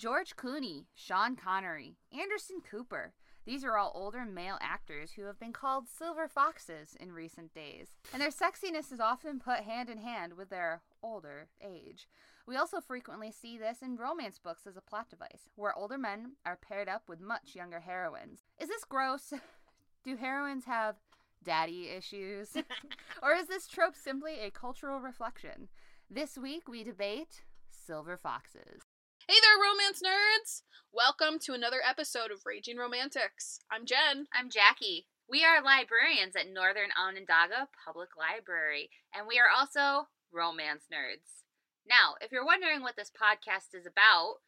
George Clooney, Sean Connery, Anderson Cooper. These are all older male actors who have been called silver foxes in recent days, and their sexiness is often put hand in hand with their older age. We also frequently see this in romance books as a plot device, where older men are paired up with much younger heroines. Is this gross? Do heroines have daddy issues? or is this trope simply a cultural reflection? This week we debate silver foxes. Hey there, romance nerds! Welcome to another episode of Raging Romantics. I'm Jen. I'm Jackie. We are librarians at Northern Onondaga Public Library, and we are also romance nerds. Now, if you're wondering what this podcast is about,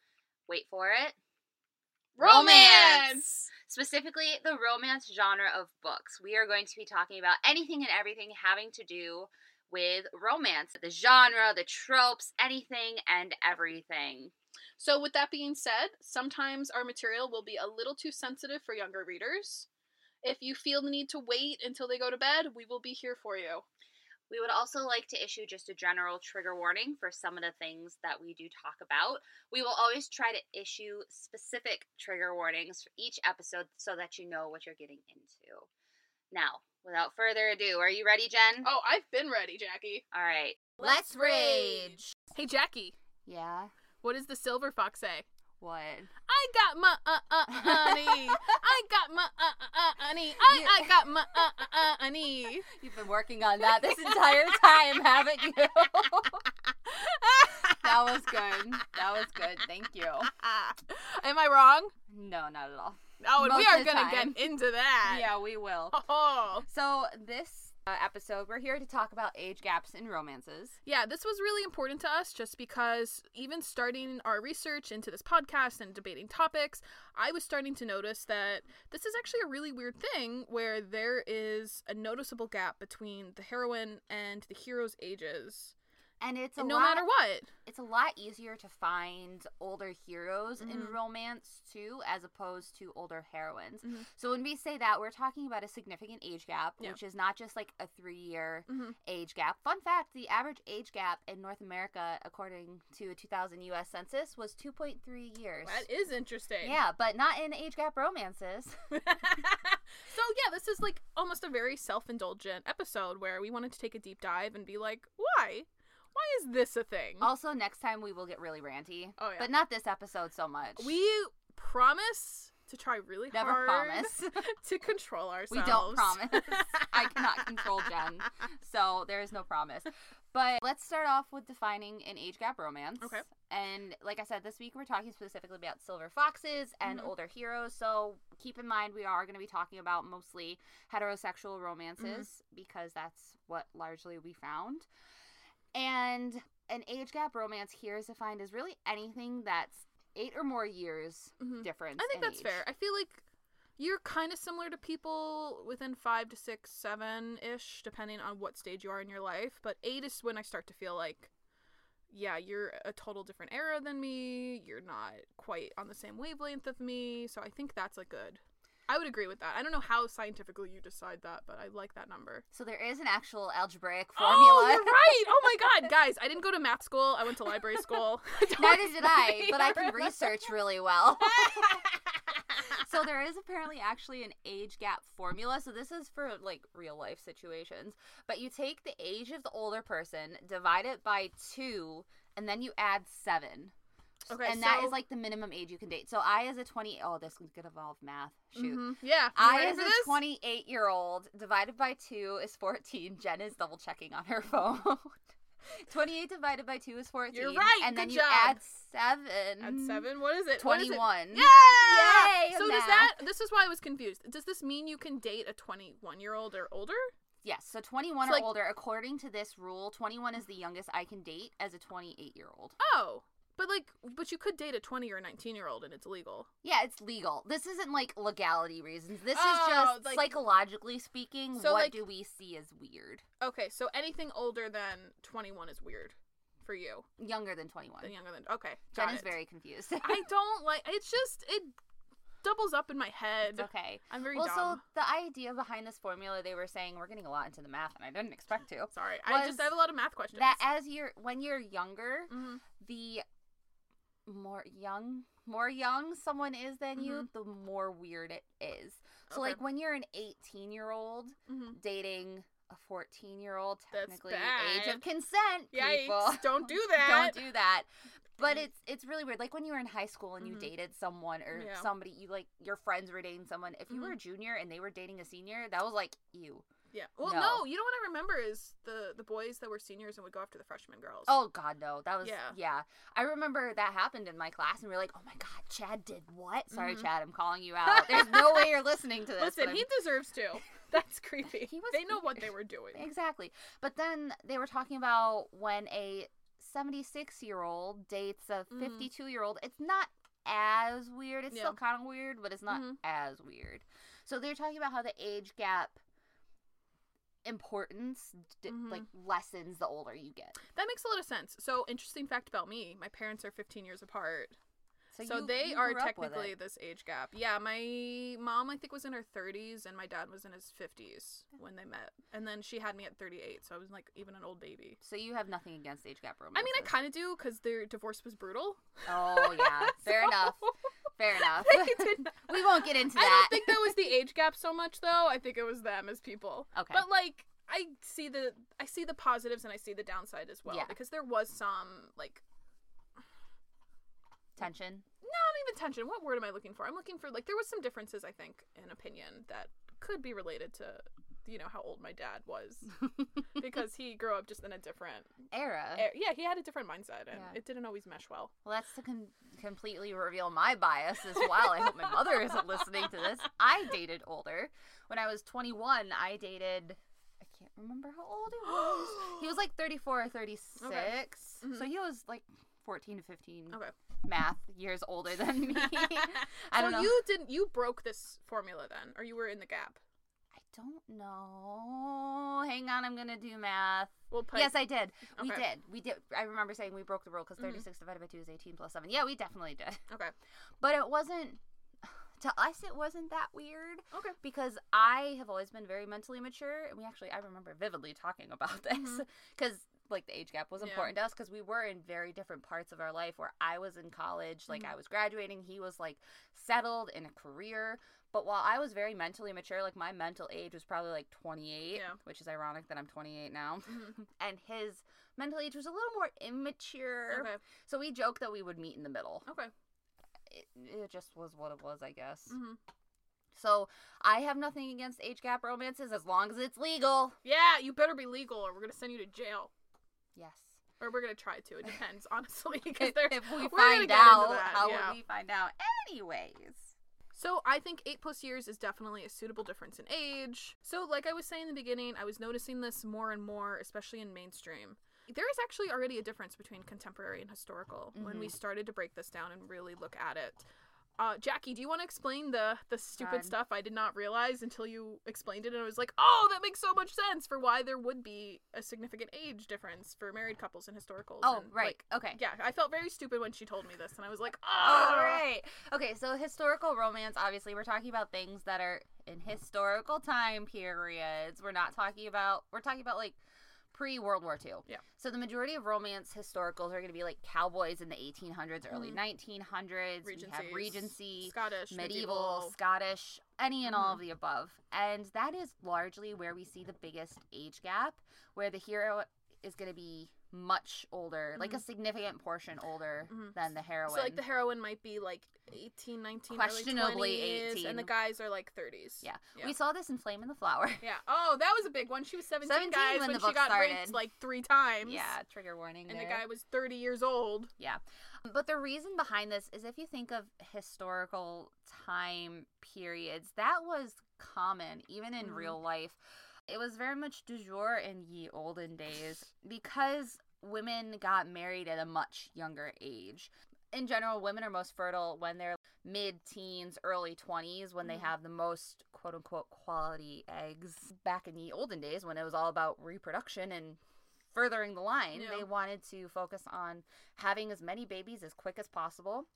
wait for it. Romance! Specifically, the romance genre of books. We are going to be talking about anything and everything having to do with romance the genre, the tropes, anything and everything. So, with that being said, sometimes our material will be a little too sensitive for younger readers. If you feel the need to wait until they go to bed, we will be here for you. We would also like to issue just a general trigger warning for some of the things that we do talk about. We will always try to issue specific trigger warnings for each episode so that you know what you're getting into. Now, without further ado, are you ready, Jen? Oh, I've been ready, Jackie. All right. Let's rage. Hey, Jackie, Yeah. What does the silver fox say? What? I got my uh uh honey. I got my uh uh uh honey. I I got my uh uh uh honey. You've been working on that this entire time, haven't you? that was good. That was good. Thank you. Am I wrong? No, not at all. Oh, and we are gonna time. get into that. Yeah, we will. Oh. So this uh, episode, we're here to talk about age gaps in romances. Yeah, this was really important to us just because even starting our research into this podcast and debating topics, I was starting to notice that this is actually a really weird thing where there is a noticeable gap between the heroine and the hero's ages. And it's a And no lot, matter what. it's a lot easier to find older heroes in Mhm. romance too, as opposed to older heroines. Mhm. So when we say that, we're talking about a significant age gap, Yeah. which is not just like a three-year Mhm. age gap. Fun fact: the average age gap in North America, according to a 2000 U.S. Census, was 2.3 years. That is interesting. yeah, but not in age gap romances. so yeah, this is like almost a very self-indulgent episode where we wanted to take a deep dive and be like, why? Why is this a thing? also, next time we will get really ranty, oh yeah. but not this episode so much. we promise to try really hard. never hard promise. to control ourselves. we don't promise. I cannot control Jen, so there is no promise. But let's start off with defining an age gap romance. Okay. And like I said, this week we're talking specifically about silver foxes and Mhm. older heroes. So keep in mind we are going to be talking about mostly heterosexual romances Mm-hmm. because that's what largely we found. And an age gap romance here is defined as really anything that's eight or more years Mhm. difference. I think in that's age. fair. I feel like you're kind of similar to people within five to six, seven ish, depending on what stage you are in your life. But eight is when I start to feel like, yeah, you're a total different era than me. You're not quite on the same wavelength of me. So I think that's a good. I would agree with that. I don't know how scientifically you decide that, but I like that number. So there is an actual algebraic oh, formula. Oh, you're right. Oh my god, guys, I didn't go to math school. I went to library school. Neither did I, but I can research really well. so there is apparently actually an age gap formula. So this is for like real life situations. But you take the age of the older person, divide it by two, and then you add seven. Okay, and that so- is like the minimum age you can date. So I, as a twenty, oh, this one's gonna involve math. Shoot. Mhm. Yeah. I, as a 28 year old, divided by 2 is 14. Jen is double checking on her phone. 28 divided by 2 is 14. You're right, And then you job. add 7. At seven, what is it? What is it? 21. Yeah! Yay, So does that? This is why I was confused. Does this mean you can date a 21 year old or older? Yes, so 21 So, or like- older. According to this rule, 21 is the youngest I can date as a 28 year old. Oh, but like, but you could date a 20 or a 19 year old and it's illegal. Yeah, it's legal. This isn't like legality reasons. This Oh, is just like- psychologically speaking, So, what like- do we see as weird? Okay, so anything older than 21 is weird for you. Younger than 21. Younger than okay. Jen is it. very confused. I don't like. It's just it doubles up in my head. It's okay. I'm very Well, so the idea behind this formula, they were saying we're getting a lot into the math, and I didn't expect to. Sorry, I just have a lot of math questions. That as you're when you're younger, Mhm. the more young, more young someone is than you, the more weird it is. So Mm-hmm. Okay. like when you're an 18 year old Mhm. dating a 14 year old, technically age of consent, Yikes! people. Don't do that. Don't do that. But it's it's really weird. Like when you were in high school and you Mhm. dated someone or Yeah. somebody you like your friends were dating someone. If you were a junior and they were dating a senior, that was like you. Yeah. Well, No. no. You know what I remember is the the boys that were seniors and would go after the freshman girls. Oh God, no! That was Yeah. yeah. I remember that happened in my class, and we are like, "Oh my God, Chad did what?" Sorry, Mhm. Chad, I'm calling you out. There's no way you're listening to this. Listen, he deserves to. That's creepy. He was- they know what they were doing. exactly. But then they were talking about when a 76 year old dates a Mhm. 52 year old. It's not as weird. It's Yeah. still kind of weird, but it's not Mhm. as weird. So they're talking about how the age gap importance d- Mhm. like lessens the older you get. That makes a lot of sense. So, interesting fact about me: my parents are 15 years apart. So, you- they you are grew up with technically this age gap. Yeah, my mom I think was in her 30s and my dad was in his 50s when they met. And then she had me at 38, so I was like even an old baby. So you have nothing against age gap romances. I mean, I kind of do cuz their divorce was brutal. Oh yeah, fair enough. Fair enough. They did not- we won't get into I that. I don't think that was the age gap so much though. I think it was them as people. Okay. But like I see the I see the positives and I see the downside as well Yeah. because there was some like Tension. not even tension. What word am I looking for? I'm looking for like there was some differences I think in opinion that could be related to you know how old my dad was because he grew up just in a different Era. eh, yeah he had a different mindset and Yeah. it didn't always mesh well. Well, that's to con- completely reveal my bias as well. I hope my mother isn't listening to this. I dated older. When I was 21, I dated. I can't remember how old he was. He was like 34 or 36. Okay. So Mhm. he was like 14 to 15 Okay. math years older than me. I don't know. you didn't you broke this formula then or you were in the gap? Don't know. Hang on, I'm gonna do math. We'll put Yes, I did. We did. We did. I remember saying we broke the rule because Mhm. 36 divided by 2 is 18 plus 7. Yeah, we definitely did. Okay. But it wasn't. To us, it wasn't that weird Okay. because I have always been very mentally mature, and we actually I remember vividly talking about this because like the age gap was Yeah. important to us because we were in very different parts of our life. Where I was in college, like Mhm. I was graduating, he was like settled in a career. But while I was very mentally mature, like my mental age was probably like 28, Yeah. which is ironic that I'm 28 now, Mhm. and his mental age was a little more immature. Okay. So we joked that we would meet in the middle. Okay. It, it just was what it was, I guess. hmm So I have nothing against age gap romances as long as it's legal. Yeah, you better be legal, or we're gonna send you to jail, Yes. or we're gonna try to. It depends, honestly, because If, if we find out, how yeah. would we find out? Anyways. So I think eight plus years is definitely a suitable difference in age. So, like I was saying in the beginning, I was noticing this more and more, especially in mainstream. There is actually already a difference between contemporary and historical when we mm-hmm. started to break this down and really look at it. Uh, Jackie, do you want to explain the the stupid God. stuff I did not realize until you explained it? And I was like, oh, that makes so much sense for why there would be a significant age difference for married couples and historicals. Oh, and, right. like, okay. yeah, I felt very stupid when she told me this, and I was like, All oh, right. Okay, so historical romance, obviously, we're talking about things that are in historical time periods. We're not talking about, we're talking about like pre World War II. Yeah. So the majority of romance historicals are going to be like cowboys in the 1800s, early Mhm. 1900s. We have Regency, Scottish, medieval, Scottish, any and Mm-hmm. all of the above. And that is largely where we see the biggest age gap, where the hero is going to be much older, like a significant portion older Mhm. than the heroine. So like the heroine might be like 18, 19, Questionably early 20s, 18. and the guys are like 30s. yeah. Yeah. we saw this in Flame in the Flower. Yeah. Oh, that was a big one. She was 17, 17 guys when when, the she got raped started. like three times. yeah, trigger warning. And the guy was 30 years old. Yeah. But the reason behind this is if you think of historical time periods, that was common even in Mhm. real life. It was very much du jour in ye olden days because women got married at a much younger age. In general, women are most fertile when they're mid teens, early 20s, when they Mhm. have the most quote unquote quality eggs. Back in the olden days, when it was all about reproduction and furthering the line, Yeah. they wanted to focus on having as many babies as quick as possible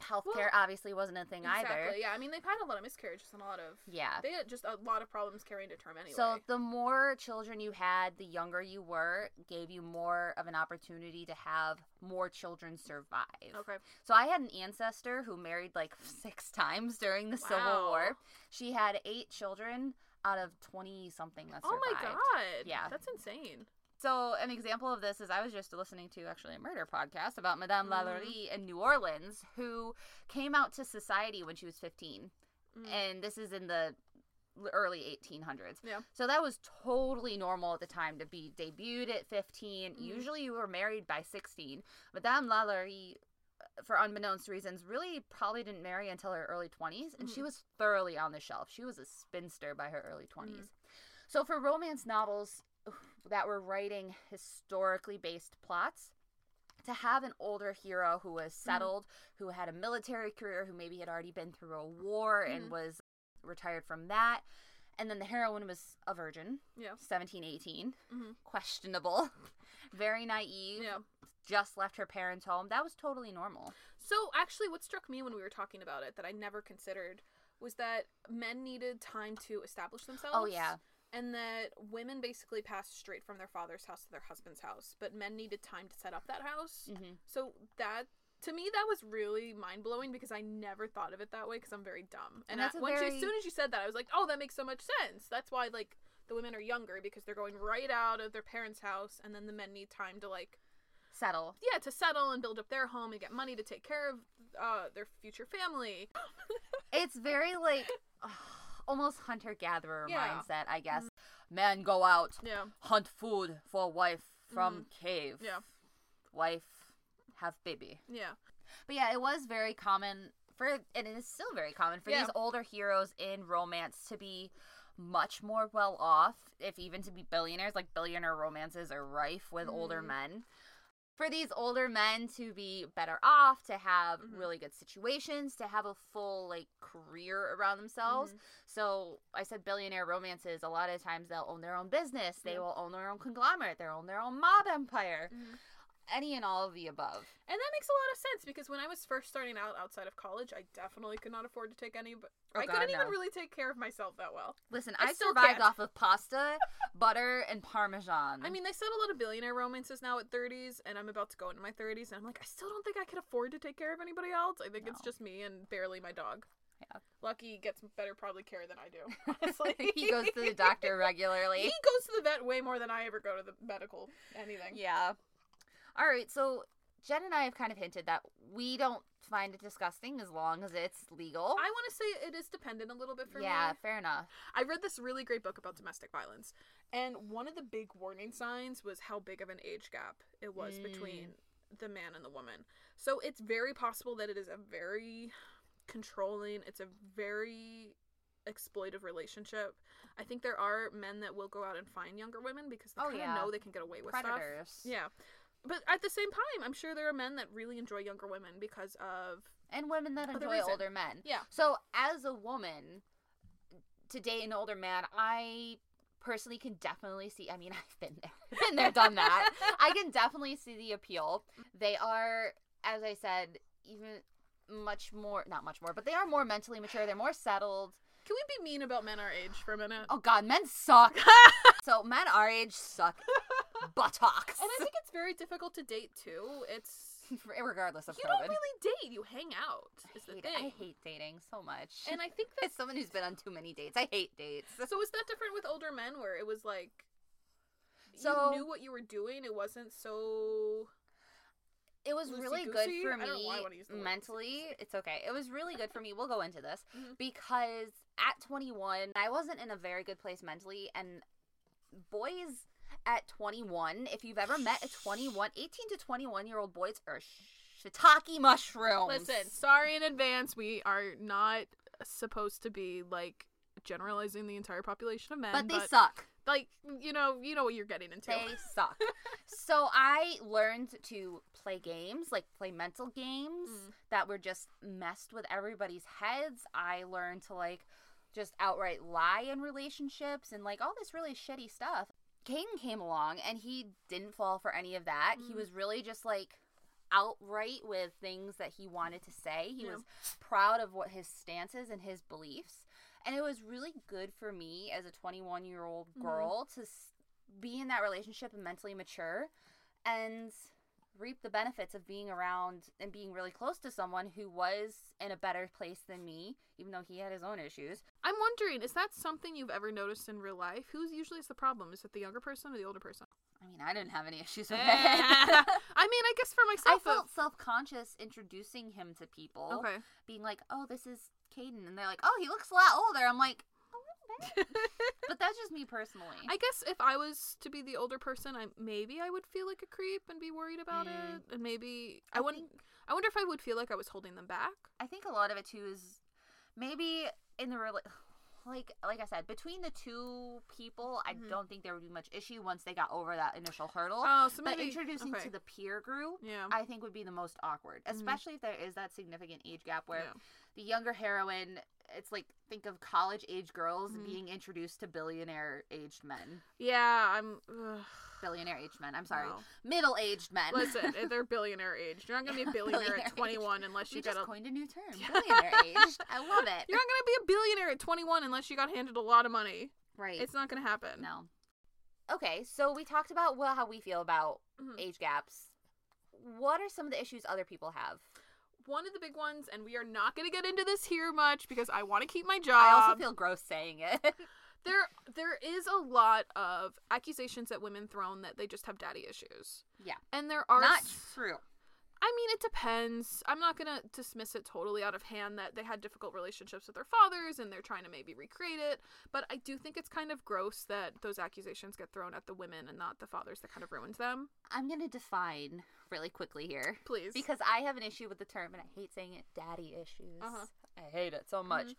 Healthcare obviously wasn't a thing either. exactly. either. Yeah, I mean they've had a lot of miscarriages and a lot of Yeah. they had just a lot of problems carrying to term anyway. So the more children you had, the younger you were, gave you more of an opportunity to have more children survive. okay. So I had an ancestor who married like six times during the Civil War. She had eight children out of 20 something that survived. Oh my god. Yeah. That's insane. So an example of this is I was just listening to actually a murder podcast about Madame Mhm. Lalaurie in New Orleans who came out to society when she was 15. Mm. And this is in the early 1800s. Yeah. So that was totally normal at the time to be debuted at 15. Mhm. Usually you were married by 16. Madame Lalaurie uh, for unbeknownst reasons really probably didn't marry until her early 20s and she Mhm. was thoroughly on the shelf. She was a spinster by her early 20s. Mhm. So for romance novels that were writing historically based plots, to have an older hero who was settled, who had a military career, who maybe had already been through a war Mhm. and was retired from that, and then the heroine was a virgin, Yeah. 17, 18, Mhm. questionable, very naive, Yeah. just left her parents' home. That was totally normal. So actually what struck me when we were talking about it that I never considered was that men needed time to establish themselves. Oh, yeah. And that women basically passed straight from their father's house to their husband's house, but men needed time to set up that house. hmm So that to me that was really mind blowing because I never thought of it that way because I'm very dumb. And And, that's I, a when she, very- as soon as you said that, I was like, oh, that makes so much sense. That's why like the women are younger because they're going right out of their parents' house, and then the men need time to like Settle. yeah to settle and build up their home and get money to take care of uh, their future family. It's very like almost hunter gatherer Yeah. mindset, I guess. Men go out, Yeah. hunt food for wife from cave. Mm-hmm. Yeah. Wife have baby. Yeah. But yeah, it was very common for and it is still very common for Yeah. these older heroes in romance to be much more well off, if even to be billionaires. Like billionaire romances are rife with older Mhm. men. For these older men to be better off, to have Mhm. really good situations, to have a full like career around themselves. Mhm. So I said billionaire romances. A lot of times they'll own their own business. They will own their own conglomerate. They'll own their own mob empire. Any and all of the above. And that makes a lot of sense because when I was first starting out outside of college, I definitely could not afford to take any. But Oh, I God, couldn't even really take care of myself that well. Listen, I I, survived can't. off of pasta, butter, and parmesan. I mean, they said a lot of billionaire romances now at 30s, and I'm about to go into my 30s, and I'm like, I still don't think I could afford to take care of anybody else. I think it's just me and barely my dog. Yeah. Lucky gets better probably care than I do. Honestly, he goes to the doctor regularly. He goes to the vet way more than I ever go to the medical anything. Yeah. All right, so Jen and I have kind of hinted that we don't find it disgusting as long as it's legal. I want to say it is dependent a little bit for yeah, me. fair enough. I read this really great book about domestic violence, and one of the big warning signs was how big of an age gap it was Mm. between the man and the woman. So it's very possible that it is a very controlling, it's a very exploitive relationship. I think there are men that will go out and find younger women because they Oh, kind of yeah. know they can get away with stuff. Predators. Yeah. But at the same time, I'm sure there are men that really enjoy younger women because of And women that enjoy reason. older men. yeah. So, as a woman, to date an older man, I personally can definitely see. I mean, I've been there, been there, done that. I can definitely see the appeal. They are, as I said, even much more, not much more, but they are more mentally mature. They're more settled. Can we be mean about men our age for a minute? Oh God, men suck. so men our age suck buttocks. And I think it's very difficult to date too. It's regardless of you COVID. don't really date; you hang out. Is the I hate, thing. I hate dating so much. and I think as someone who's been on too many dates, I hate dates. so. Is that different with older men, where it was like So- you knew what you were doing? It wasn't so. It was really good for I don't know why I me wanna use the word mentally. It's okay. It was really good for me. We'll go into this Mhm. because at 21, I wasn't in a very good place mentally. And boys at 21, if you've ever met a 21, 18 to 21 year old boys are shiitake mushrooms. Listen, sorry in advance. We are not supposed to be like generalizing the entire population of men, but but, they suck. like you know, you know what you're getting into. They suck. so I learned to play games, like play mental games Mm. that were just messed with everybody's heads. I learned to like just outright lie in relationships and like all this really shitty stuff. Caden came along and he didn't fall for any of that. He Mm. was really just like outright with things that he wanted to say. He Yeah. was proud of what his stances and his beliefs. And it was really good for me as a 21 year old Mhm. girl to be in that relationship and mentally mature and reap the benefits of being around and being really close to someone who was in a better place than me, even though he had his own issues. I'm wondering, is that something you've ever noticed in real life? Who's usually is the problem? Is it the younger person or the older person? I mean, I didn't have any issues with Eh. it. I mean, I guess for myself, I felt self conscious introducing him to people. okay. Being like, oh, this is Caden. And they're like, oh, he looks a lot older. I'm like, But that's just me personally. I guess if I was to be the older person, I maybe I would feel like a creep and be worried about Mm. it, and maybe I, I wouldn't. I wonder if I would feel like I was holding them back. I think a lot of it too is maybe in the rela- like like I said, between the two people, I Mhm. don't think there would be much issue once they got over that initial hurdle. Oh, so but introducing okay. to the peer group, yeah. I think would be the most awkward, Mhm. especially if there is that significant age gap where yeah. the younger heroine, it's like think of college age girls Mhm. being introduced to billionaire aged men. Yeah, I'm. Ugh, Billionaire aged men. I'm sorry, no. middle aged men. Listen, they're billionaire aged. You're not gonna be a billionaire Billionaire at 21 unless we you just a. coined a new term. Billionaire aged. I love it. You're not gonna be a billionaire at 21 unless you got handed a lot of money. right. It's not gonna happen. No. Okay, so we talked about well how we feel about Mhm. age gaps. What are some of the issues other people have? One of the big ones, and we are not gonna get into this here much because I want to keep my job. I also feel gross saying it. there there is a lot of accusations that women thrown that they just have daddy issues. Yeah. And there are Not s- true. I mean, it depends. I'm not gonna dismiss it totally out of hand that they had difficult relationships with their fathers and they're trying to maybe recreate it. But I do think it's kind of gross that those accusations get thrown at the women and not the fathers that kind of ruins them. I'm going to define really quickly here Please. because I have an issue with the term and I hate saying it daddy issues. Uh-huh. I hate it so much. Mhm.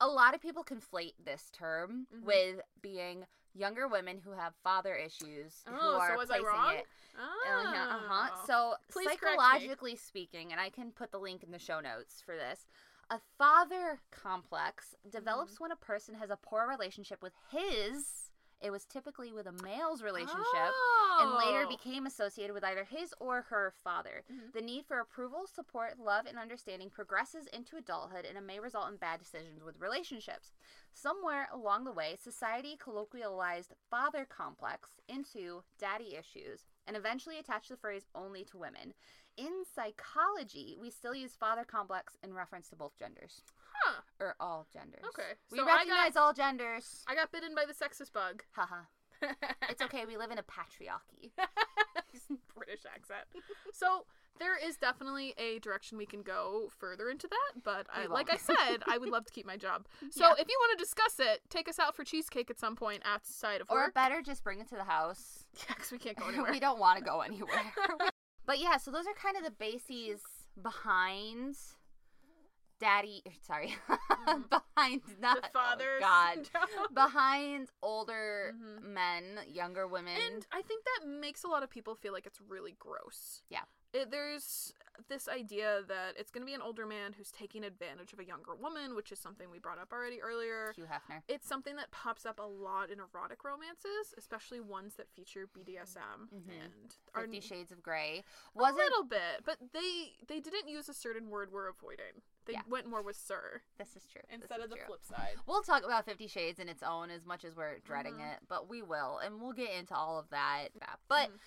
A lot of people conflate this term Mhm. with being younger women who have father issues who Oh, so are was I placing wrong? it oh. Uh huh. So Please psychologically speaking, and I can put the link in the show notes for this. A father complex develops Mm-hmm. when a person has a poor relationship with his. It was typically with a male's relationship, and later Oh. became associated with either his or her father. Mhm. The need for approval, support, love, and understanding progresses into adulthood and it may result in bad decisions with relationships. Somewhere along the way, society colloquialized father complex into daddy issues and eventually attached the phrase only to women. In psychology, we still use father complex in reference to both genders Huh. or all genders. Okay. We So I got- recognize all genders. I got bitten by the sexist bug. Haha. It's okay. We live in a patriarchy. British accent. So there is definitely a direction we can go further into that, but I, like I said, I would love to keep my job. So Yeah. if you want to discuss it, take us out for cheesecake at some point outside of Or work. better, just bring it to the house. Yeah, because we can't go anywhere. we don't want to go anywhere. but yeah, so those are kind of the bases behind daddy. Sorry, behind not the fathers. Oh God, behind older Mhm. men, younger women. And I think that makes a lot of people feel like it's really gross. Yeah. It, there's this idea that it's going to be an older man who's taking advantage of a younger woman, which is something we brought up already earlier. Hugh Hefner. It's something that pops up a lot in erotic romances, especially ones that feature BDSM Mhm. and Fifty Shades of Grey. a Was it? little bit, but they they didn't use a certain word we're avoiding. They Yeah. went more with sir This is true. instead is of the true. flip side. We'll talk about Fifty Shades in its own as much as we're dreading Mhm. it, but we will, and we'll get into all of that. But Mhm.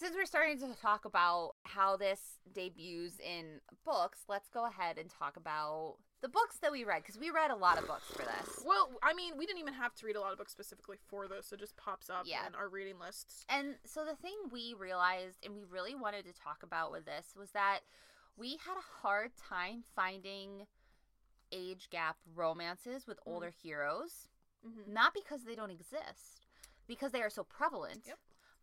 Since we're starting to talk about how this debuts in books, let's go ahead and talk about the books that we read because we read a lot of books for this. Well, I mean, we didn't even have to read a lot of books specifically for this. It just pops up Yeah. in our reading lists. And so the thing we realized and we really wanted to talk about with this was that we had a hard time finding age gap romances with older heroes. Mm-hmm. not because they don't exist, because they are so prevalent, Yep.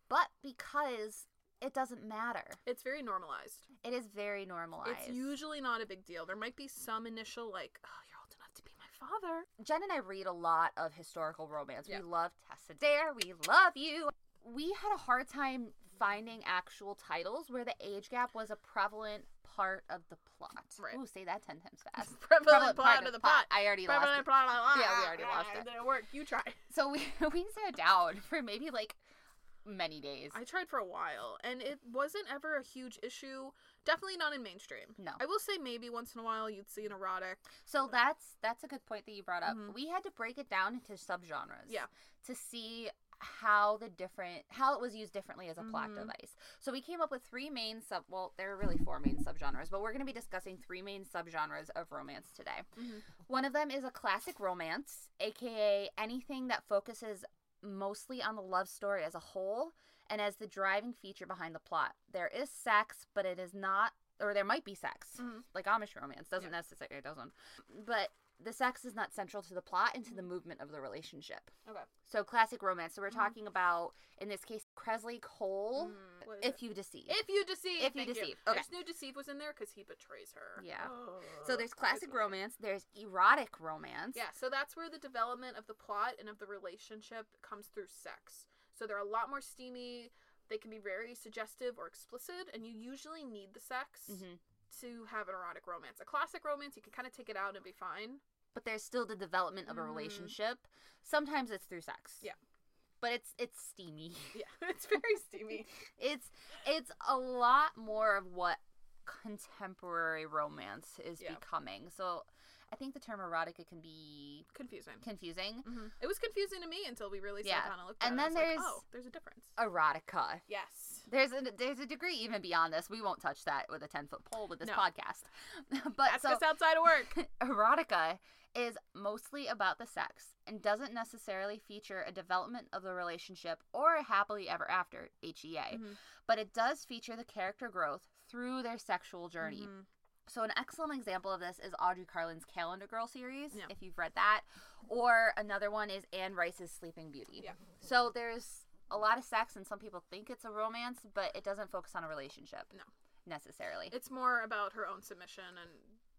But because it doesn't matter. It's very normalized. It is very normalized. It's usually not a big deal. There might be some initial like, "Oh, you're old enough to be my father." Jen and I read a lot of historical romance. Yeah. We love Tessa Dare. We love you. We had a hard time finding actual titles where the age gap was a prevalent part of the plot. Right. Ooh, say that ten times fast. Prevalent plot of the plot. I already lost Prevalent it. plot. Yeah, we already lost ah, it. Didn't work. You try. So we we sat down for maybe like many days. I tried for a while, and it wasn't ever a huge issue. Definitely not in mainstream. No. I will say maybe once in a while you'd see an erotic. So that's that's a good point that you brought up. Mhm. We had to break it down into subgenres. Yeah. To see how the different how it was used differently as a plot Mhm. device. So we came up with three main sub well, there are really four main subgenres, but we're going to be discussing three main subgenres of romance today. Mhm. One of them is a classic romance, aka anything that focuses mostly on the love story as a whole and as the driving feature behind the plot. There is sex, but it is not or there might be sex Mhm. like Amish romance doesn't Yeah. necessarily it doesn't but the sex is not central to the plot and to the movement of the relationship Okay. so classic romance so we're Mhm. talking about in this case Kresley Cole Mm, is if you deceive If you deceive. If You Deceive, I okay. just knew deceive was in there because he betrays her. Yeah. Oh, so there's classic romance there's erotic romance Yeah, so that's where the development of the plot and of the relationship comes through sex. So they're a lot more steamy. They can be very suggestive or explicit, and you usually need the sex hmm to have an erotic romance. A classic romance, you can kind of take it out and be fine. but there's still the development of a Mhm. relationship sometimes it's through sex Yeah. But it's it's steamy Yeah, it's very steamy. it's it's a lot more of what contemporary romance is Yeah. becoming so i think the term erotica can be Confusing. confusing hmm It was confusing to me until we really sat Yeah. down and looked And at it. then I like, there's- oh, there's a difference. erotica Yes. there's a there's a degree even beyond this we won't touch that with a 10 foot pole with this No. podcast but Ask so us outside of work. erotica is mostly about the sex and doesn't necessarily feature a development of the relationship or a happily ever after HEA Mhm. but it does feature the character growth through their sexual journey Mhm. So an excellent example of this is Audrey Carlan's Calendar Girl series, Yeah. if you've read that, or another one is Anne Rice's Sleeping Beauty. Yeah. So there's a lot of sex, and some people think it's a romance, but it doesn't focus on a relationship. No. necessarily. It's more about her own submission and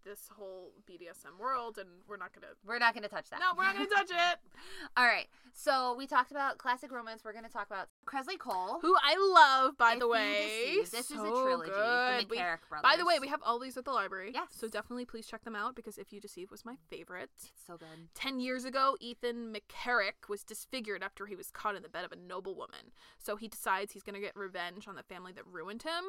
this whole BDSM world, and we're not gonna. we're not going to touch that. No, we're not gonna touch it. All right. So we talked about classic romance. We're going to talk about Kresley Cole. Who I love, by the way. Deceived. This is a So trilogy. good. The MacCarrick brothers. by the way, we have all these at the library. Yes. So definitely please check them out because If You Deceive was my favorite. It's so good. Ten years ago, Ethan MacCarrick was disfigured after he was caught in the bed of a noblewoman. So he decides he's going to get revenge on the family that ruined him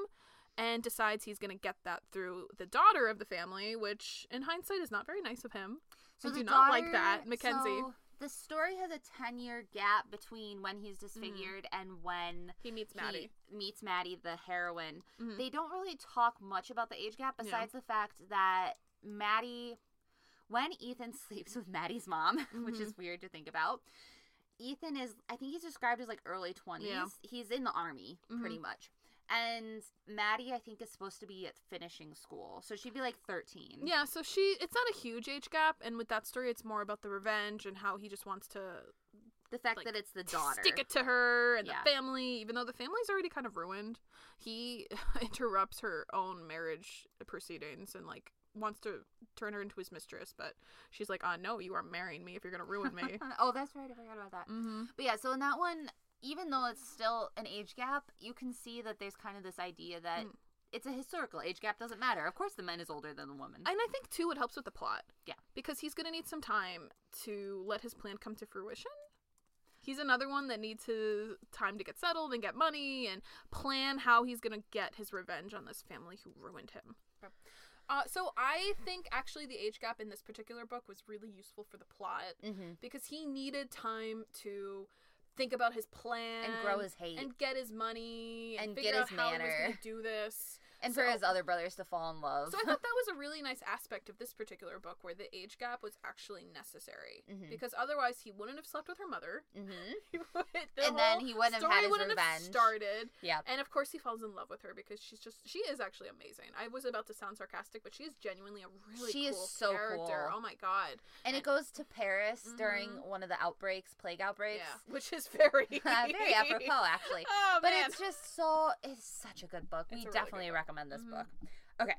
and decides he's going to get that through the daughter of the family, which in hindsight is not very nice of him. I the do not like that, Mackenzie. So the story has a 10 year gap between when he's Mm-hmm. disfigured and when He meets Maddie. he meets Maddie, the heroine. Mhm. They don't really talk much about the age gap besides the fact that Maddie, when Ethan sleeps with Maddie's mom, which Mm-hmm. is weird to think about, Ethan is, I think he's described as like early 20s. Yeah. He's in the army, pretty Mhm. much. And Maddie, I think, is supposed to be at finishing school. So she'd be like 13. Yeah, so she it's not a huge age gap, and with that story, it's more about the revenge and how he just wants to The fact Like, that it's the daughter. stick it to her and Yeah. the family, even though the family's already kind of ruined. He interrupts her own marriage proceedings and like wants to turn her into his mistress, but she's like, "Oh no, you are marrying me if you're gonna ruin me." oh, that's right. I forgot about that. mm-hmm. But yeah, so in that one, even though it's still an age gap, you can see that there's kind of this idea that Mm. it's a historical age gap doesn't matter. Of course, the man is older than the woman. And I think too, it helps with the plot. Yeah. because he's gonna need some time to let his plan come to fruition. He's another one that needs his time to get settled and get money and plan how he's gonna get his revenge on this family who ruined him. Uh, so I think actually the age gap in this particular book was really useful for the plot mm-hmm. because he needed time to think about his plan And grow his hate. and get his money and, And figure get out his how he was manner. do this. And for his other brothers to fall in love. So I thought that was a really nice aspect of this particular book where the age gap was actually necessary Mhm. because otherwise he wouldn't have slept with her mother. mm-hmm. Would, the And then he wouldn't have had his wouldn't revenge. Have started, Yeah. and of course he falls in love with her because she's just she is actually amazing. I was about to sound sarcastic, but she is genuinely a really She is so character. cool. Oh my god! And it goes to Paris during Mhm. one of the outbreaks, plague outbreaks. Yeah, which is very Very apropos, actually. Oh but man, it's just so it's such a good book. It's we a really definitely book. Recommend this Mhm. book. Okay.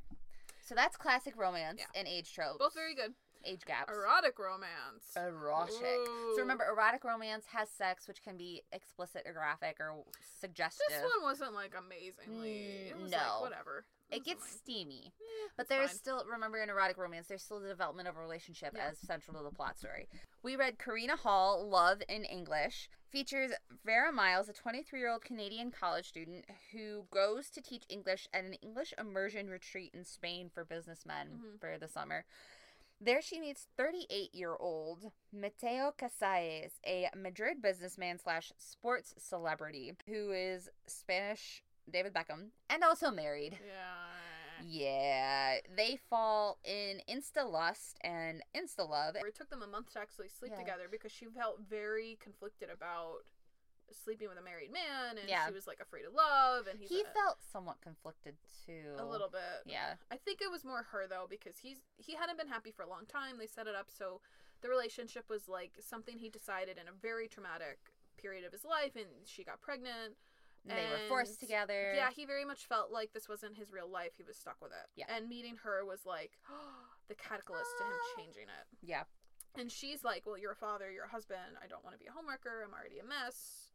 So that's classic romance Yeah. and age tropes. both very good. age gaps. Erotic romance. erotic. Ooh. So remember, erotic romance has sex, which can be explicit or graphic or suggestive. This one wasn't like amazingly. Mm, it was no. like whatever. It gets steamy. Eh, But there's fine. still remember in erotic romance, there's still the development of a relationship Yeah. as central to the plot story. We read Karina Halle, Love in English, features Vera Miles, a 23 year old Canadian college student who goes to teach English at an English immersion retreat in Spain for businessmen Mhm. for the summer. There she meets 38 year old Mateo Casares, a Madrid businessman slash sports celebrity who is Spanish David Beckham and also married. Yeah. Yeah, they fall in insta lust and insta love. It took them a month to actually sleep Yeah. together because she felt very conflicted about sleeping with a married man and Yeah. she was like afraid of love and He a, felt somewhat conflicted too. a little bit. Yeah. I think it was more her though because he's he hadn't been happy for a long time. They set it up so the relationship was like something he decided in a very traumatic period of his life and she got pregnant. And they were forced together. Yeah, he very much felt like this wasn't his real life. He was stuck with it. Yeah. And meeting her was like the catalyst to him Ah. changing it. Yeah. And she's like, "Well, you're a father, you're a husband. I don't want to be a homewrecker. I'm already a mess."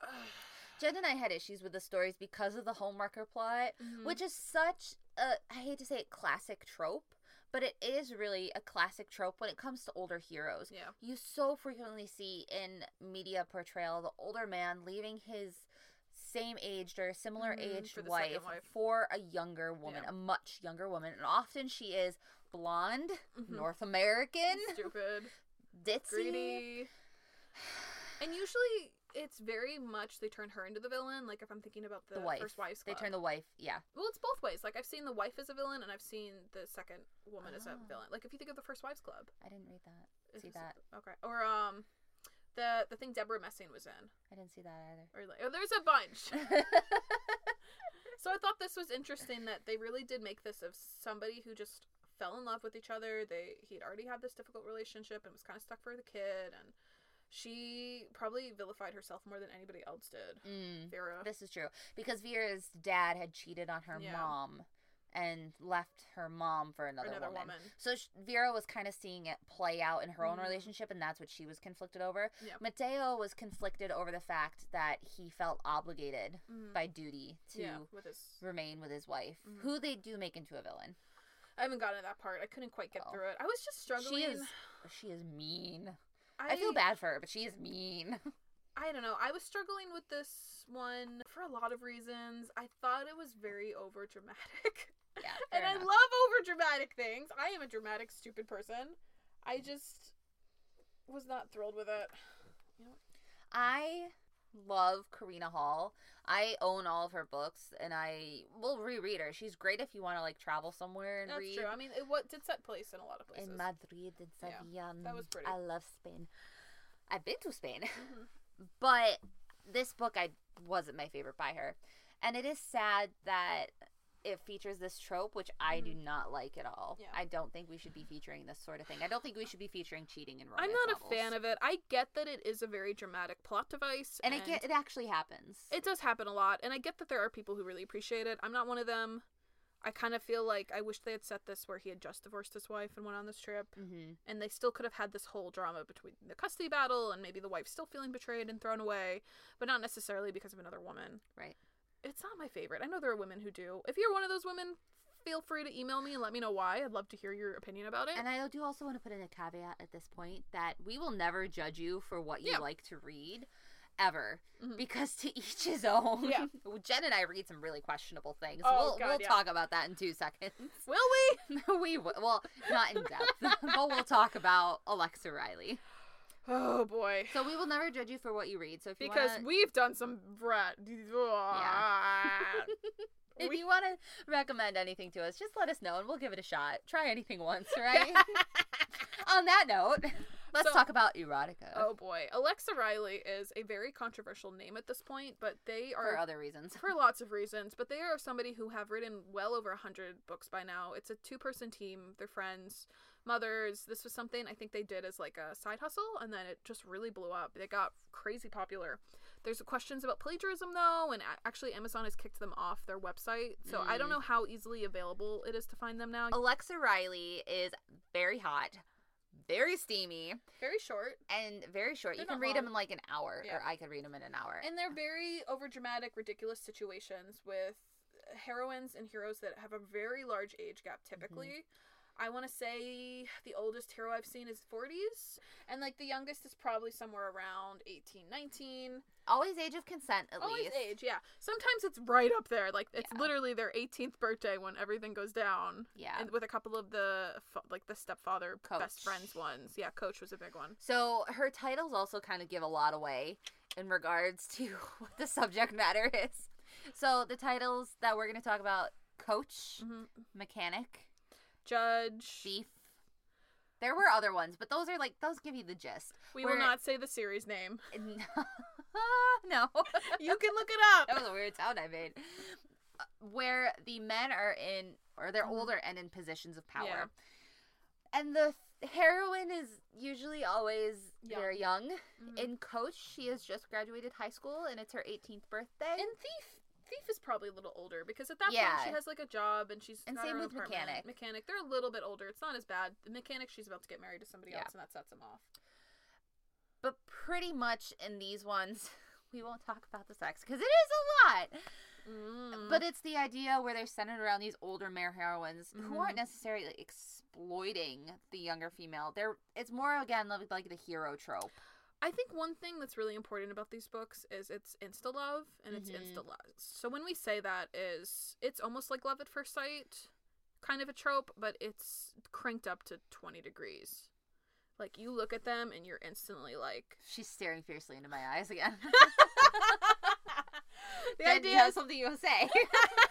Jen and I had issues with the stories because of the homewrecker plot, Mhm. which is such a I hate to say it classic trope, but it is really a classic trope when it comes to older heroes. yeah, You so frequently see in media portrayal the older man leaving his same aged or similar Mhm, aged for wife, wife. for a younger woman, Yeah. a much younger woman, and often she is blonde, Mhm. North American, stupid, ditzy. greedy. And usually, it's very much they turn her into the villain. Like if I'm thinking about the, The wife. first wives They turn the wife, yeah. well, it's both ways. Like I've seen the wife as a villain, and I've seen the second woman as a Oh. villain. Like if you think of the first wives club, I didn't read that. See that? Okay. Or um, the the thing Deborah Messing was in. I didn't see that either. Or like, oh, there's a bunch. so I thought this was interesting that they really did make this of somebody who just fell in love with each other. They he'd already had this difficult relationship and was kind of stuck for the kid, and she probably vilified herself more than anybody else did. mm, Vera. this is true because Vera's dad had cheated on her Yeah. mom and left her mom for another, another woman. woman. So sh- Vera was kind of seeing it play out in her own Mhm. relationship, and that's what she was conflicted over. Yeah. Mateo was conflicted over the fact that he felt obligated Mhm. by duty to yeah, with his. remain with his wife, Mhm. who they do make into a villain. I haven't gotten to that part. I couldn't quite get Oh. through it. I was just struggling. She is, she is mean. I, I, feel bad for her, but she is mean. I don't know. I was struggling with this one for a lot of reasons. I thought it was very over dramatic. yeah, and fair I love over dramatic things. I am a dramatic, stupid person. I just was not thrilled with it. I love Karina Halle. I own all of her books, and I will reread her. She's great if you want to like travel somewhere and That's read. true. I mean, it what did set place in a lot of places. in Madrid and Yeah, that was pretty. I love Spain. I've been to Spain, Mhm. but this book I wasn't my favorite by her, and it is sad that it features this trope, which I do not like at all. Yeah. I don't think we should be featuring this sort of thing. I don't think we should be featuring cheating in romance I'm not novels. a fan of it. I get that it is a very dramatic plot device, and it get, it actually happens. It does happen a lot, and I get that there are people who really appreciate it. I'm not one of them. I kind of feel like I wish they had set this where he had just divorced his wife and went on this trip, mm-hmm. and they still could have had this whole drama between the custody battle and maybe the wife still feeling betrayed and thrown away, but not necessarily because of another woman. Right. It's not my favorite. I know there are women who do. If you're one of those women, feel free to email me and let me know why. I'd love to hear your opinion about it. And I do also want to put in a caveat at this point that we will never judge you for what you Yeah. like to read, ever, Mhm. because to each his own. Yeah. Jen and I read some really questionable things. Oh, we'll God, we'll yeah. talk about that in two seconds. Will we? we will. Well, not in depth, but we'll talk about Alexa Riley. Oh boy. So we will never judge you for what you read. So if you Because wanna, we've done some brat. if we- you want to recommend anything to us, just let us know and we'll give it a shot. Try anything once, right? On that note, let's So- talk about erotica. Oh boy, Alexa Riley is a very controversial name at this point, but they are for other reasons. for lots of reasons. But they are somebody who have written well over a hundred books by now. It's a two-person team. They're friends, mothers. This was something I think they did as like a side hustle, and then it just really blew up. They got crazy popular. There's questions about plagiarism though, and actually Amazon has kicked them off their website, so I don't Mm. know how easily available it is to find them now. Alexa Riley is very hot, very steamy, Very short. and very short. They're you can read them in like an hour, Yeah. or I could read them in an hour. and they're very overdramatic ridiculous situations with heroines and heroes that have a very large age gap mm-hmm. typically. I want to say the oldest hero I've seen is 40s, and like the youngest is probably somewhere around 18, 19. Always age of consent, at Always least. age, yeah. Sometimes it's right up there. Like it's Yeah. literally their 18th birthday when everything goes down. Yeah. And with a couple of the like the stepfather Coach. best friends ones. Yeah, coach was a big one. So her titles also kind of give a lot away in regards to what the subject matter is. So the titles that we're going to talk about coach, hmm mechanic, Judge. thief. There were other ones, but those are like those give you the gist. We Where- will not say the series name. no. You can look it up. that was a weird sound I made. Uh, Where the men are in, or they're Mhm. older and in positions of power. Yeah. And the heroine is usually always Young. very young. Mhm. In Coach, she has just graduated high school and it's her 18th birthday. In Thief Thief is probably a little older because at that Yeah. point she has like a job and she's And same with apartment. Mechanic. Mechanic, they're a little bit older. It's not as bad. The mechanic, she's about to get married to somebody Yeah. else, and that sets them off. but pretty much in these ones, we won't talk about the sex because it is a lot. Mm. But it's the idea where they're centered around these older male heroines who Mhm. aren't necessarily exploiting the younger female. They're it's more again like, like the hero trope. I think one thing that's really important about these books is it's insta love and it's Mhm. insta love. So when we say that is it's almost like love at first sight, kind of a trope, but it's cranked up to twenty degrees. Like you look at them and you're instantly like She's staring fiercely into my eyes again. the do idea you have something you to say?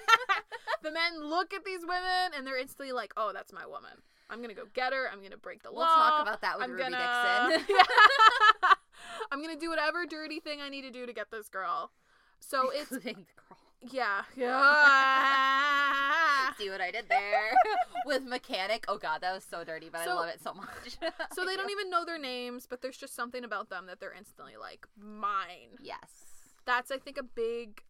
the men look at these women and they're instantly like, "Oh, that's my woman. I'm gonna go get her. I'm gonna break the we'll law. talk about that with I'm Ruby gonna, Dixon. I'm gonna do whatever dirty thing I need to do to get this girl." So it's Including the girl. yeah, yeah. See what I did there with mechanic. Oh god, that was so dirty, but I love it so much. so they don't even know their names, but there's just something about them that they're instantly like mine. Yes. That's I think a big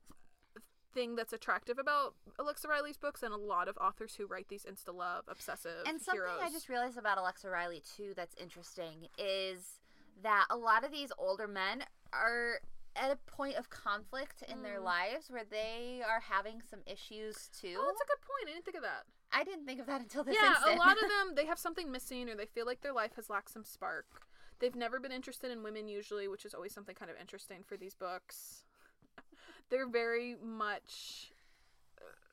thing that's attractive about Alexa Riley's books and a lot of authors who write these insta love obsessive And something heroes. I just realized about Alexa Riley too that's interesting is that a lot of these older men are at a point of conflict in their Mm. lives where they are having some issues too. Oh, that's a good point. I didn't think of that. I didn't think of that until this yeah, instant. a lot of them they have something missing or they feel like their life has lacked some spark. They've never been interested in women usually, which is always something kind of interesting for these books. They're very much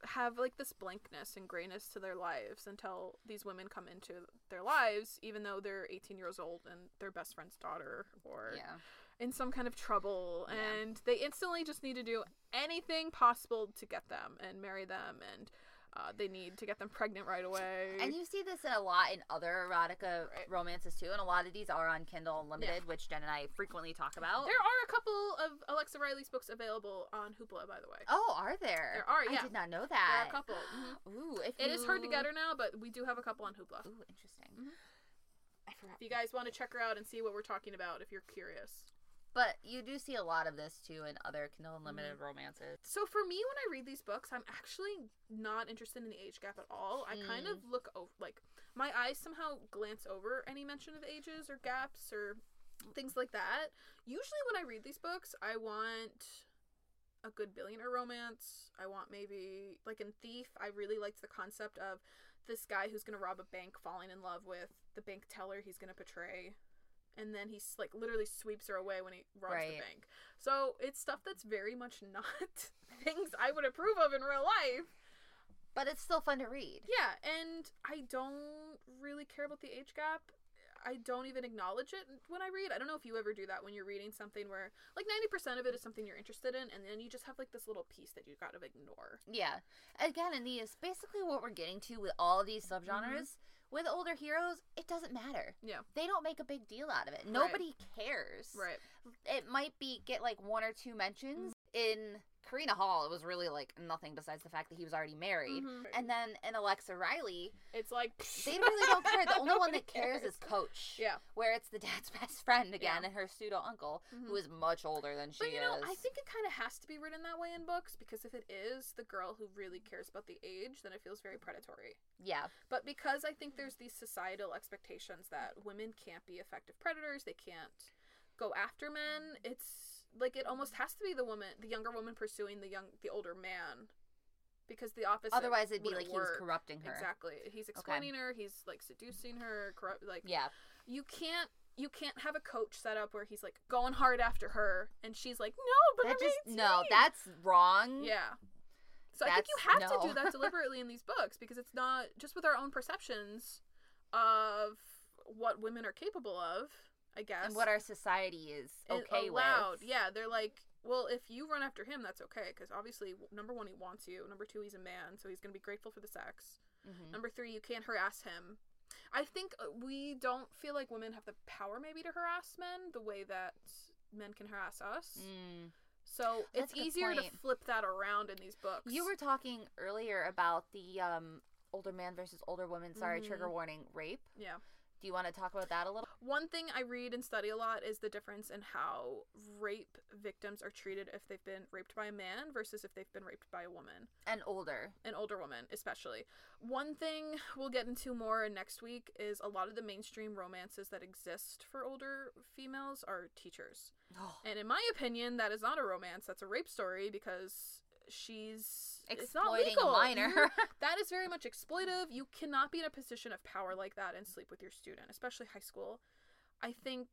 have like this blankness and grayness to their lives until these women come into their lives even though they're 18 years old and their best friend's daughter or yeah. in some kind of trouble Yeah. and they instantly just need to do anything possible to get them and marry them and uh, they need to get them pregnant right away And you see this a lot in other erotica Right. romances too, and a lot of these are on Kindle Unlimited, which Jen and I frequently talk about. There are a couple of Alexa Riley's books available on Hoopla, by the way. oh, are there? There are, Yeah, I did not know that. There are a couple. Mhm. Ooh, if It is hard to get her now, but we do have a couple on Hoopla. Ooh, interesting. Mhm. I forgot. If you guys want to check her out and see what we're talking about, if you're curious. But you do see a lot of this too in other Kindle Unlimited Mm-hmm. romances. So for me, when I read these books, I'm actually not interested in the age gap at all. I kind of look over, like, my eyes somehow glance over any mention of ages or gaps or things like that. Usually, when I read these books, I want a good billionaire romance. I want maybe, like in Thief, I really liked the concept of this guy who's going to rob a bank falling in love with the bank teller he's going to portray. And then he's like literally sweeps her away when he robs the bank. So it's stuff that's very much not things I would approve of in real life. But it's still fun to read. Yeah, and I don't really care about the age gap. I don't even acknowledge it when I read. I don't know if you ever do that when you're reading something where like 90% of it is something you're interested in and then you just have like this little piece that you got to ignore. Yeah. Again, in these, basically what we're getting to with all of these subgenres, mm-hmm. with older heroes, it doesn't matter. Yeah. They don't make a big deal out of it. Nobody cares. Right. It might be get like one or two mentions. Mm-hmm. In Karina Halle, it was really like nothing besides the fact that he was already married. Mhm. And then in Alexa Riley, It's like they really don't care. The only one that cares, is Coach. Yeah. Where it's the dad's best friend again Yeah. and her pseudo uncle, Mhm. who is much older than she But you know, is. I think it kind of has to be written that way in books because if it is the girl who really cares about the age, then it feels very predatory. yeah. But because I think there's these societal expectations that women can't be effective predators, they can't go after men, it's like it almost has to be the woman, the younger woman pursuing the young the older man because the opposite. Otherwise, it'd be like wouldn't he was corrupting her. Exactly. He's exploiting her. He's like seducing her. Corrupt. Like Yeah. you can't. You can't have a coach set up where he's like going hard after her, and she's like, "No, but That I'm just 18." no. That's wrong. Yeah. So I think you That's- have to do that deliberately in these books because it's not just with our own perceptions of what women are capable of. I guess And what our society is okay allowed. with. Yeah, they're like, well, if you run after him, that's okay because obviously, number one, he wants you. Number two, he's a man, so he's gonna be grateful for the sex. Mhm. Number three, you can't harass him. I think uh, we don't feel like women have the power maybe to harass men the way that men can harass us. Mm. So That's it's easier to flip that around in these books. You were talking earlier about the um older man versus older woman. Sorry, Mhm. trigger warning. Rape. yeah. Do you want to talk about that a little? One thing I read and study a lot is the difference in how rape victims are treated if they've been raped by a man versus if they've been raped by a woman, And older. an older woman especially. One thing we'll get into more next week is a lot of the mainstream romances that exist for older females are teachers. Oh, And in my opinion, that is not a romance, that's a rape story because she's it's not exploiting legal. a minor. That is very much exploitive. You cannot be in a position of power like that and sleep with your student, especially high school. I think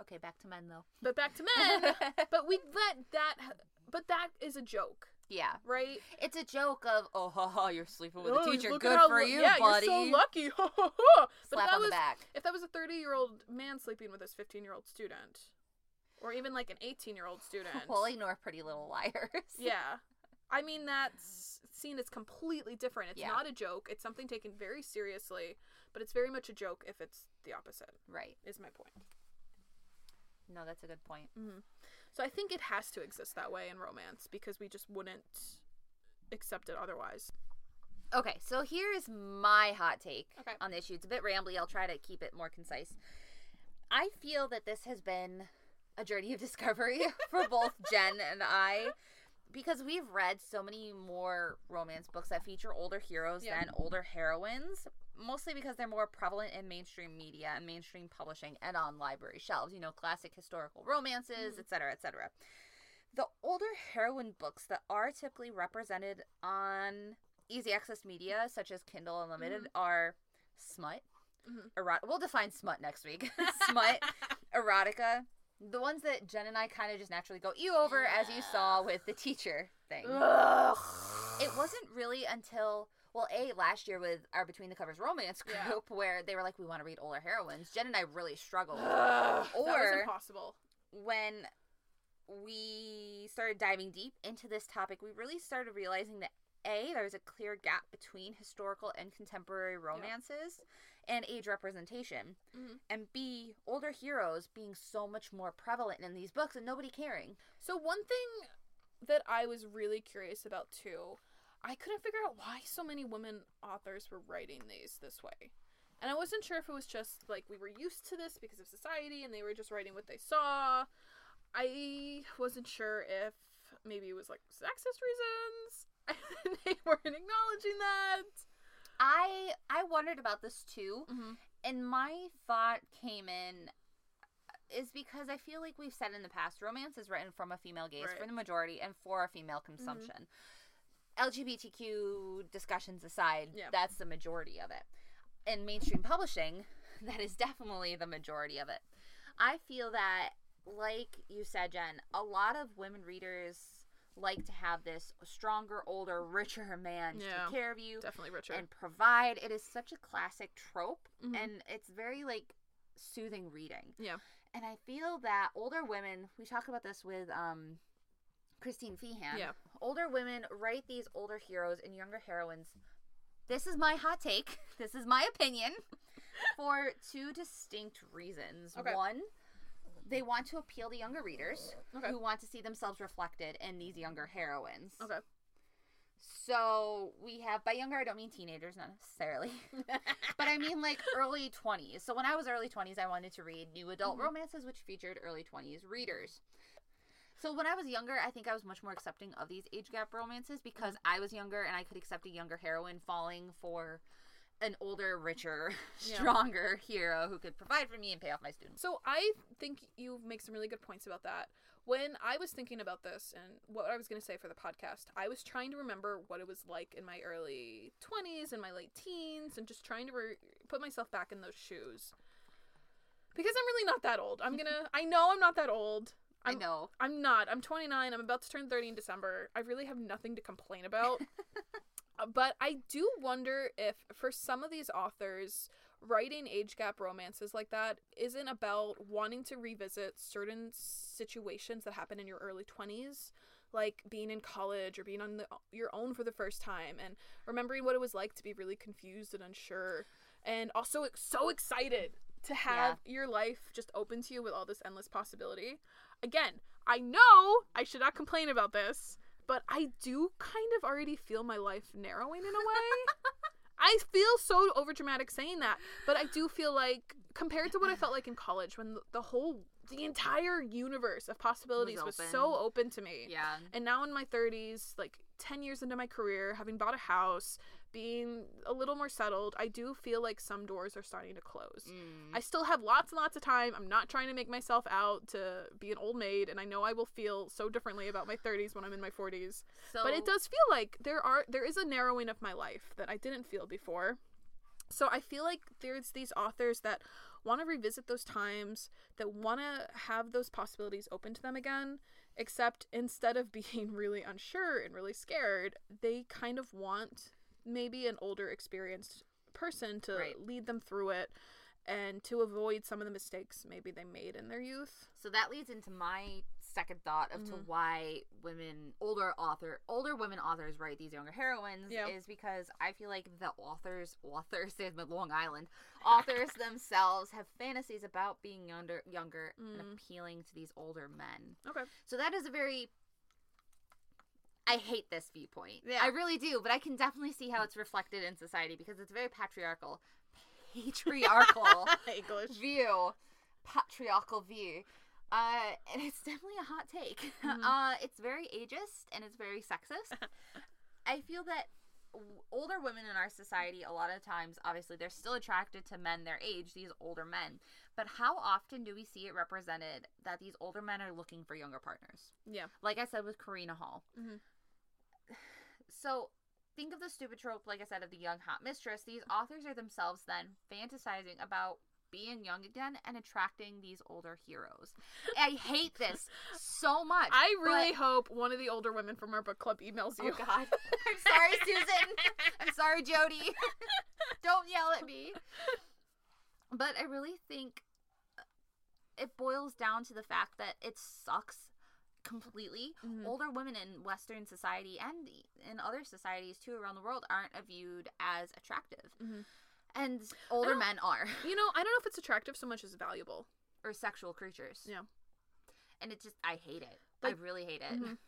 okay, back to men though. but back to men. but we let that. But that is a joke, yeah, right? it's a joke of oh, ha, ha, you're sleeping with Oh, a teacher. Good how for you, yeah, buddy. you're so lucky. but Slap if that on was the back. if that was a 30 year old man sleeping with his 15 year old student, or even like an 18 year old student, We'll ignore Pretty Little Liars. yeah. I mean that scene is completely different. It's Yeah. not a joke. It's something taken very seriously, but it's very much a joke if it's the opposite. right. Is my point. No, that's a good point. hmm So I think it has to exist that way in romance because we just wouldn't accept it otherwise. Okay, so here's my hot take Okay. on the issue. It's a bit rambly. I'll try to keep it more concise. I feel that this has been a journey of discovery for both Jen and I because we've read so many more romance books that feature older heroes Yeah. than older heroines, mostly because they're more prevalent in mainstream media and mainstream publishing and on library shelves, you know, classic historical romances, etc., etc. The older heroine books that are typically represented on easy access media such as Kindle Unlimited are smut, Mhm. erot- we'll define smut next week. smut, erotica, the ones that Jen and I kind of just naturally go you over, as you saw with the teacher thing. Ugh. It wasn't really until well, a last year with our Between the Covers romance group Yeah. where they were like, we want to read older heroines. Jen and I really struggled Ugh, that was Or- impossible. when we started diving deep into this topic. We really started realizing that a there's a clear gap between historical and contemporary romances and age representation, Mhm. and b older heroes being so much more prevalent in these books and nobody caring. So one thing that I was really curious about too, I couldn't figure out why so many women authors were writing these this way. And I wasn't sure if it was just like we were used to this because of society and they were just writing what they saw. I wasn't sure if maybe it was like sexist reasons. they weren't acknowledging that. I I wondered about this too. Mm-hmm. and my thought came in is because I feel like we've said in the past, romance is written from a female gaze Right. Mm-hmm. for the majority and for a female consumption. LGBTQ discussions aside, Yeah. that's the majority of it. In mainstream publishing, that is definitely the majority of it. I feel that, like you said, Jen, a lot of women readers like to have this stronger, older, richer man Yeah. take care of you Definitely richer. and provide. It is such a classic trope, Mhm. and it's very like soothing reading. Yeah. And I feel that older women, we talk about this with um Christine Feehan. Yeah. Older women write these older heroes and younger heroines. This is my hot take. This is my opinion for two distinct reasons. Okay. One, they want to appeal to younger readers Okay. who want to see themselves reflected in these younger heroines. okay. So we have by younger I don't mean teenagers, not necessarily. but I mean like early 20s. So when I was early 20s, I wanted to read new adult Mhm. romances which featured early 20s readers. So when I was younger, I think I was much more accepting of these age gap romances because I was younger and I could accept a younger heroine falling for an older, richer, Yeah. stronger hero who could provide for me and pay off my students. So I think you make some really good points about that. When I was thinking about this and what I was going to say for the podcast, I was trying to remember what it was like in my early 20s and my late teens and just trying to re- put myself back in those shoes. Because I'm really not that old. I'm going to I know I'm not that old. I I'm- know. I'm not. I'm 29. I'm about to turn 30 in December. I really have nothing to complain about. Uh, but I do wonder if, for some of these authors, writing age gap romances like that isn't about wanting to revisit certain situations that happen in your early 20s like being in college or being on the, your own for the first time and remembering what it was like to be really confused and unsure. And also so excited to have your life just open to you with all this endless possibility. Again i know i should not complain about this but i do kind of already feel my life narrowing in a way I feel so overdramatic saying that, but I do feel like compared to what I felt like in college when the, whole the entire universe of possibilities was, open. so open to me. Yeah. And now in my 30s, like 10 years into my career, having bought a house, being a little more settled, I do feel like some doors are starting to close. Mm. I still have lots and lots of time. I'm not trying to make myself out to be an old maid, and I know I will feel so differently about my 30s when I'm in my 40s so, but it does feel like there are there is a narrowing of my life that I didn't feel before. So I feel like there's these authors that want to revisit those times, that want to have those possibilities open to them again, except instead of being really unsure and really scared, they kind of want maybe an older experienced person to Right. lead them through it and to avoid some of the mistakes maybe they made in their youth. So that leads into my second thought of to Mhm. why women, older author, older women authors write these younger heroines Yeah. is because I feel like the authors, authors, my Long Island, authors themselves have fantasies about being younger, younger and Mm. appealing to these older men. Okay. So that is a very I hate this viewpoint. Yeah. I really do, but I can definitely see how it's reflected in society because it's very patriarchal. Patriarchal English. view. Patriarchal view. Uh, and it's definitely a hot take. Mhm. Uh, it's very ageist and it's very sexist. I feel that w- older women in our society, a lot of times, obviously, they're still attracted to men their age, these older men. But how often do we see it represented that these older men are looking for younger partners? Yeah. Like I said with Karina Halle. Mhm. So think of the stupid trope, like I said, of the young hot mistress. These authors are themselves then fantasizing about being young again and attracting these older heroes. I hate this so much. I really but- hope one of the older women from our book club emails you. Oh God! I'm sorry, Susan. I'm sorry, Jody. Don't yell at me. But I really think it boils down to the fact that it sucks completely. Mhm. Older women in Western society and in other societies too around the world aren't viewed as attractive, Mhm. and older men are, You know, I don't know if it's attractive so much as valuable. or sexual creatures. Yeah. And it just, I hate it. Like- I really hate it. Mhm.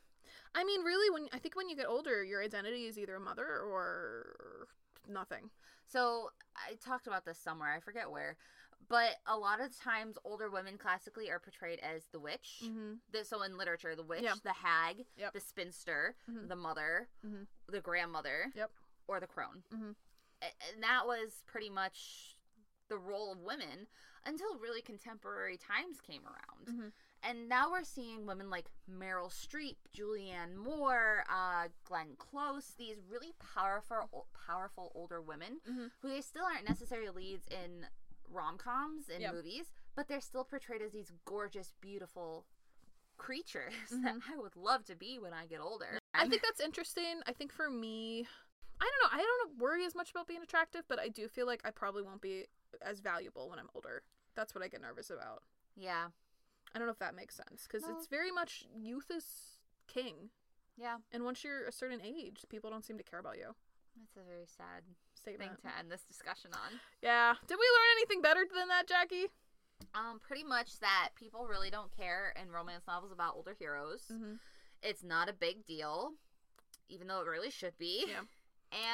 I mean, really, when I think when you get older, your identity is either a mother or nothing. So I talked about this somewhere, I forget where, but a lot of times older women classically are portrayed as the witch. Mm-hmm. The, so in literature, the witch, Yeah. the hag, Yep. the spinster, Mhm. the mother, Mhm. the grandmother, Yep. or the crone. Mhm. And that was pretty much the role of women until really contemporary times came around. Mhm. And now we're seeing women like Meryl Streep, Julianne Moore, uh, Glenn Close, these really powerful, powerful older women Mhm. who they still aren't necessarily leads in rom coms and Yep. movies, but they're still portrayed as these gorgeous, beautiful creatures Mm-hmm. that I would love to be when I get older. I think that's interesting. I think for me, I don't know. I don't worry as much about being attractive, but I do feel like I probably won't be as valuable when I'm older. That's what I get nervous about. yeah, I don't know if that makes sense because No. it's very much youth is king, yeah, and once you're a certain age, people don't seem to care about you. that's a very sad Statement. thing to end this discussion on. Yeah. Did we learn anything better than that, Jackie? Um, pretty much that people really don't care in romance novels about older heroes. Mm-hmm. It's not a big deal, even though it really should be. Yeah.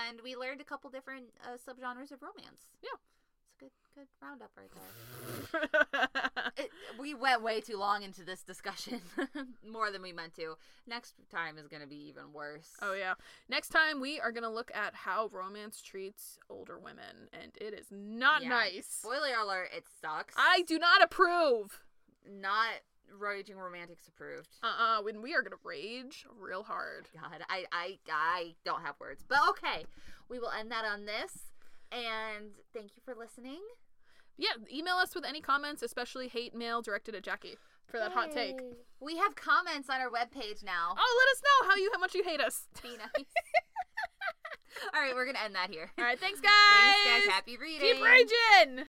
And we learned a couple different uh, subgenres of romance. Yeah. A good, good roundup right there. it, we went way too long into this discussion, more than we meant to. Next time is going to be even worse. Oh yeah. Next time we are gonna look at how romance treats older women, and it is not Yeah. nice. Spoiler alert, it sucks. I do not approve. Not Raging Romantics approved. Uh uh when we are gonna rage real hard. God, I, I, I don't have words. But okay, we will end that on this. And thank you for listening. Yeah, email us with any comments, especially hate mail directed at Jackie for that hot take. We have comments on our webpage now. Oh, let us know how you how much you hate us. Be nice. All right, we're gonna end that here. All right, thanks guys. Thanks, guys. Happy reading. Keep raging.